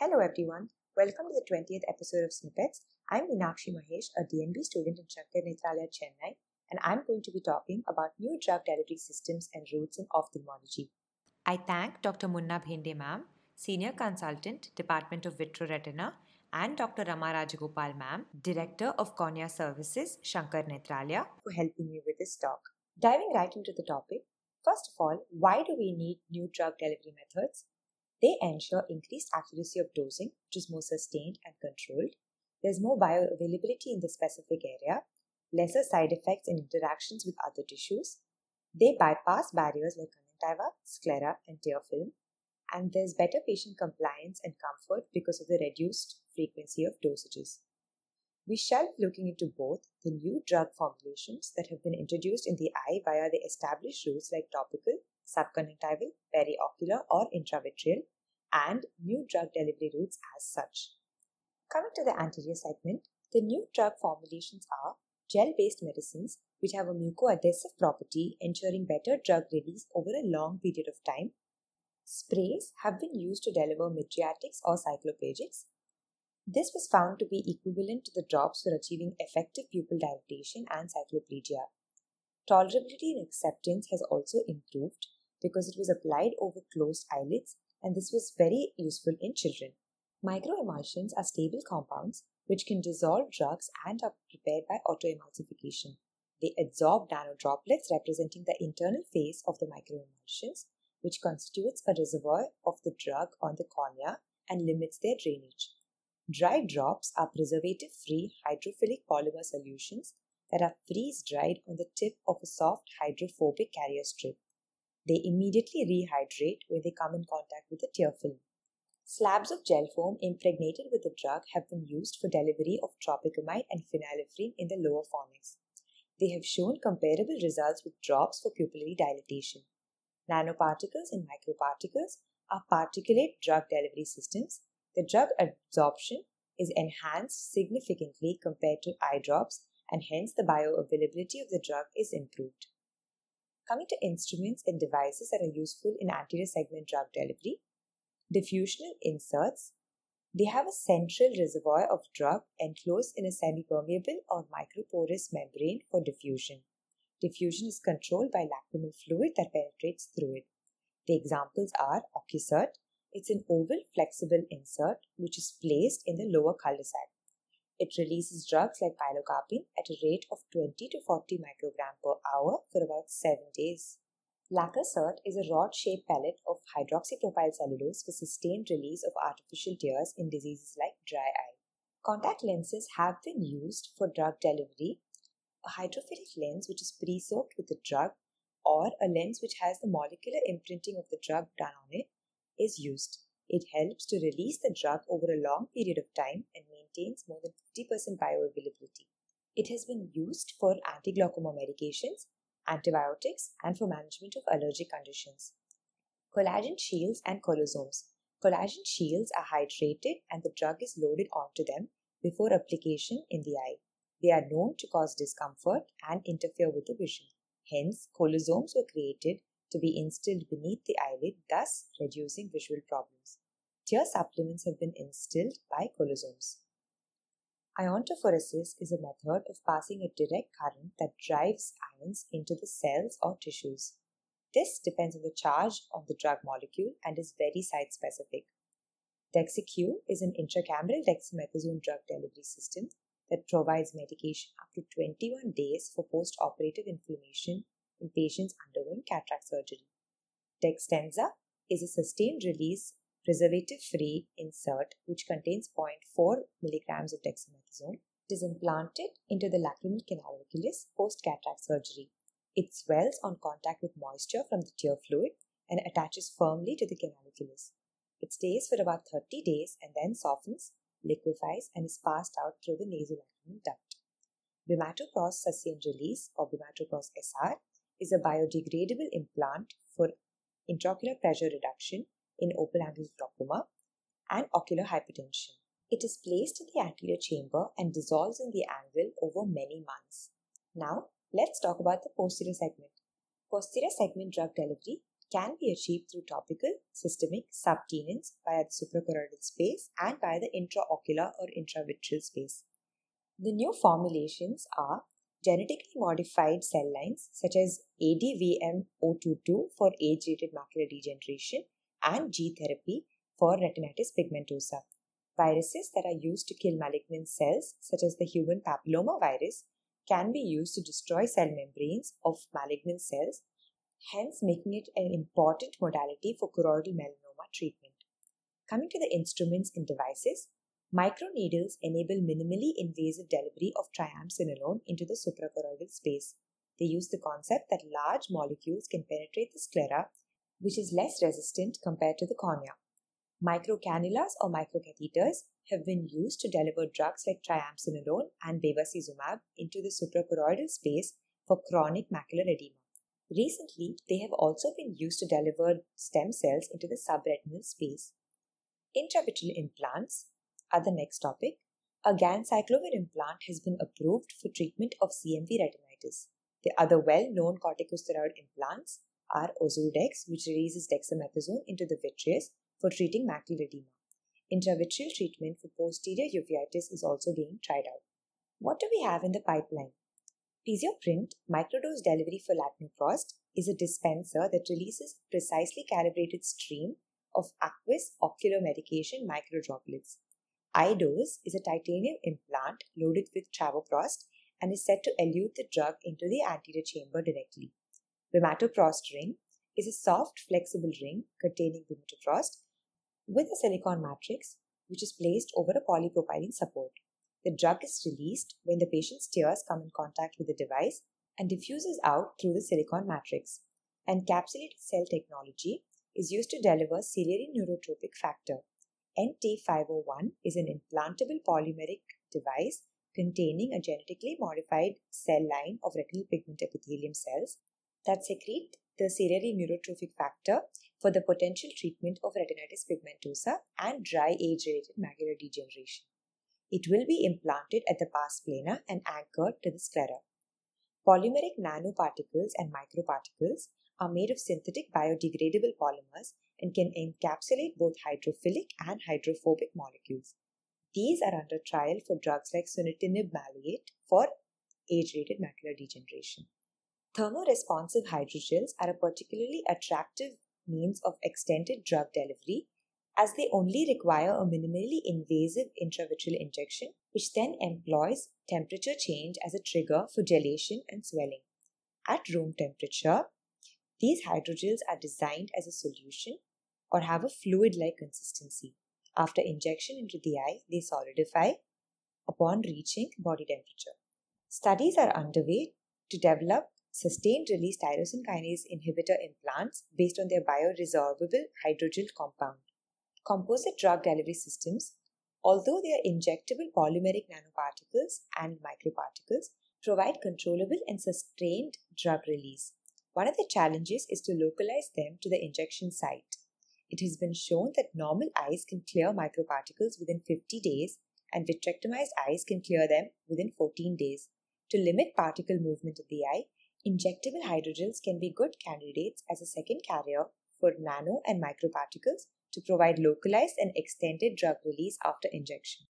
Hello everyone, welcome to the 20th episode of Snippets. I'm Meenakshi Mahesh, a DNB student in Sankara Nethralaya, Chennai, and I'm going to be talking about new drug delivery systems and routes in ophthalmology. I thank Dr. Muna Bhende ma'am, Senior Consultant, Department of Vitreoretina, and Dr. Rama Rajagopal ma'am, Director of Cornea Services, Sankara Nethralaya, for helping me with this talk. Diving right into the topic, first of all, why do we need new drug delivery methods? They ensure increased accuracy of dosing, which is more sustained and controlled. There's more bioavailability in the specific area, lesser side effects and interactions with other tissues. They bypass barriers like conjunctiva, sclera, and tear film. And there's better patient compliance and comfort because of the reduced frequency of dosages. We shall be looking into both the new drug formulations that have been introduced in the eye via the established routes like topical, subconjunctival, periocular, or intravitreal, and new drug delivery routes as such. Coming to the anterior segment, the new drug formulations are gel based medicines which have a mucoadhesive property ensuring better drug release over a long period of time. Sprays have been used to deliver mydriatics or cycloplegics. This was found to be equivalent to the drops for achieving effective pupil dilatation and cycloplegia. Tolerability and acceptance has also improved because it was applied over closed eyelids and this was very useful in children. Microemulsions are stable compounds which can dissolve drugs and are prepared by autoemulsification. They absorb nanodroplets representing the internal phase of the microemulsions, which constitutes a reservoir of the drug on the cornea and limits their drainage. Dry drops are preservative free hydrophilic polymer solutions that are freeze dried on the tip of a soft hydrophobic carrier strip. They immediately rehydrate when they come in contact with the tear film. Slabs of gel foam impregnated with the drug have been used for delivery of tropicamide and phenylephrine in the lower fornix. They have shown comparable results with drops for pupillary dilatation. Nanoparticles and microparticles are particulate drug delivery systems. The drug absorption is enhanced significantly compared to eye drops, and hence the bioavailability of the drug is improved. Coming to instruments and devices that are useful in anterior segment drug delivery, diffusional inserts. They have a central reservoir of drug enclosed in a semi-permeable or microporous membrane for diffusion. Diffusion is controlled by lacrimal fluid that penetrates through it. The examples are Ocusert. It's an oval flexible insert which is placed in the lower cul-de-sac. It releases drugs like pilocarpine at a rate of 20 to 40 microgram per hour for about 7 days. Lacrisert is a rod-shaped pellet of hydroxypropyl cellulose for sustained release of artificial tears in diseases like dry eye. Contact lenses have been used for drug delivery. A hydrophilic lens which is pre-soaked with the drug or a lens which has the molecular imprinting of the drug done on it is used. It helps to release the drug over a long period of time and maintains more than 50% bioavailability. It has been used for anti-glaucoma medications, antibiotics, and for management of allergic conditions. Collagen shields and collasomes. Collagen shields are hydrated and the drug is loaded onto them before application in the eye. They are known to cause discomfort and interfere with the vision. Hence, collasomes were created to be instilled beneath the eyelid, thus reducing visual problems. Tear supplements have been instilled by collasomes. Iontophoresis is a method of passing a direct current that drives ions into the cells or tissues. This depends on the charge of the drug molecule and is very site specific. Dexycu is an intracameral dexamethasone drug delivery system that provides medication up to 21 days for post operative inflammation in patients undergoing cataract surgery. Dextenza is a sustained release preservative free insert which contains 0.4 milligrams of dexamethasone. It is implanted into the lacrimal canaliculus post cataract surgery. It swells on contact with moisture from the tear fluid and attaches firmly to the canaliculus. It stays for about 30 days and then softens, liquefies, and is passed out through the nasolacrimal duct. Bimatoprost sustained release or Bimatoprost SR is a biodegradable implant for intraocular pressure reduction in open angle glaucoma and ocular hypertension. It is placed in the anterior chamber and dissolves in the angle over many months. Now, let's talk about the posterior segment. Posterior segment drug delivery can be achieved through topical, systemic, subtenons via the suprachoroidal space and via the intraocular or intravitreal space. The new formulations are genetically modified cell lines such as ADVM022 for age-related macular degeneration and gene therapy for retinitis pigmentosa. Viruses that are used to kill malignant cells such as the human papilloma virus can be used to destroy cell membranes of malignant cells, hence making it an important modality for choroidal melanoma treatment. Coming to the instruments and devices, Microneedles enable minimally invasive delivery of triamcinolone into the suprachoroidal space. They use the concept that large molecules can penetrate the sclera, which is less resistant compared to the cornea. Microcannulas or microcatheters have been used to deliver drugs like triamcinolone and bevacizumab into the suprachoroidal space for chronic macular edema. Recently, they have also been used to deliver stem cells into the subretinal space. Intravitreal implants are the next topic. A ganciclovir implant has been approved for treatment of CMV retinitis. The other well-known corticosteroid implants are Ozurdex, which releases dexamethasone into the vitreous for treating macular edema. Intravitreal treatment for posterior uveitis is also being tried out. What do we have in the pipeline? Piezoprint microdose delivery for latanoprost is a dispenser that releases precisely calibrated stream of aqueous ocular medication microdroplets. iDose is a titanium implant loaded with travoprost and is said to elute the drug into the anterior chamber directly. Bimatoprost ring is a soft, flexible ring containing bimatoprost with a silicon matrix which is placed over a polypropylene support. The drug is released when the patient's tears come in contact with the device and diffuses out through the silicon matrix. Encapsulated cell technology is used to deliver ciliary neurotrophic factor. NT501 is an implantable polymeric device containing a genetically modified cell line of retinal pigment epithelium cells that secrete the ciliary neurotrophic factor for the potential treatment of retinitis pigmentosa and dry age-related macular degeneration. It will be implanted at the pars plana and anchored to the sclera. Polymeric nanoparticles and microparticles are made of synthetic biodegradable polymers and can encapsulate both hydrophilic and hydrophobic molecules. These are under trial for drugs like sunitinib maleate for age-related macular degeneration. Thermoresponsive hydrogels are a particularly attractive means of extended drug delivery as they only require a minimally invasive intravitreal injection, which then employs temperature change as a trigger for gelation and swelling. At room temperature, these hydrogels are designed as a solution or have a fluid like consistency. After injection into the eye, they solidify upon reaching body temperature. Studies are underway to develop sustained release tyrosine kinase inhibitor implants based on their bioresorbable hydrogel compound. Composite drug delivery systems, although they are injectable polymeric nanoparticles and microparticles, provide controllable and sustained drug release. One of the challenges is to localize them to the injection site. It has been shown that normal eyes can clear microparticles within 50 days, and vitrectomized eyes can clear them within 14 days. To limit particle movement of the eye, injectable hydrogels can be good candidates as a second carrier for nano and microparticles to provide localized and extended drug release after injection.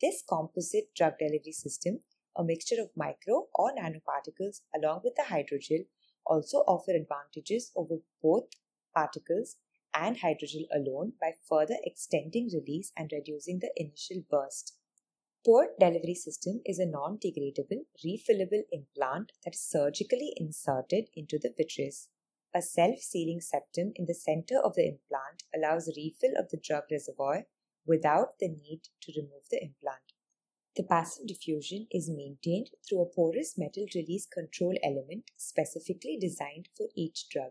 This composite drug delivery system, a mixture of micro or nanoparticles along with the hydrogel, also offer advantages over both particles and hydrogel alone by further extending release and reducing the initial burst. Port delivery system is a non-degradable, refillable implant that is surgically inserted into the vitreous. A self-sealing septum in the center of the implant allows refill of the drug reservoir without the need to remove the implant. The passive diffusion is maintained through a porous metal release control element specifically designed for each drug.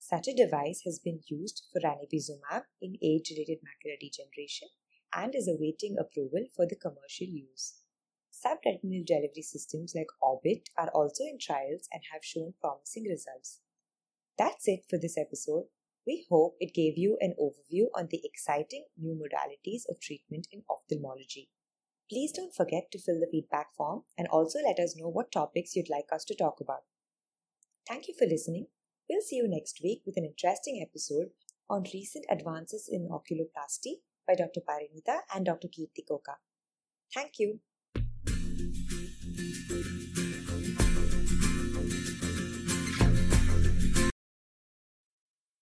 Such a device has been used for ranibizumab in age-related macular degeneration and is awaiting approval for the commercial use. Subretinal delivery systems like Orbit are also in trials and have shown promising results. That's it for this episode. We hope it gave you an overview on the exciting new modalities of treatment in ophthalmology. Please don't forget to fill the feedback form and also let us know what topics you'd like us to talk about. Thank you for listening. We'll see you next week with an interesting episode on recent advances in oculoplasty by Dr. Parinita and Dr. Kirthi Koka. Thank you.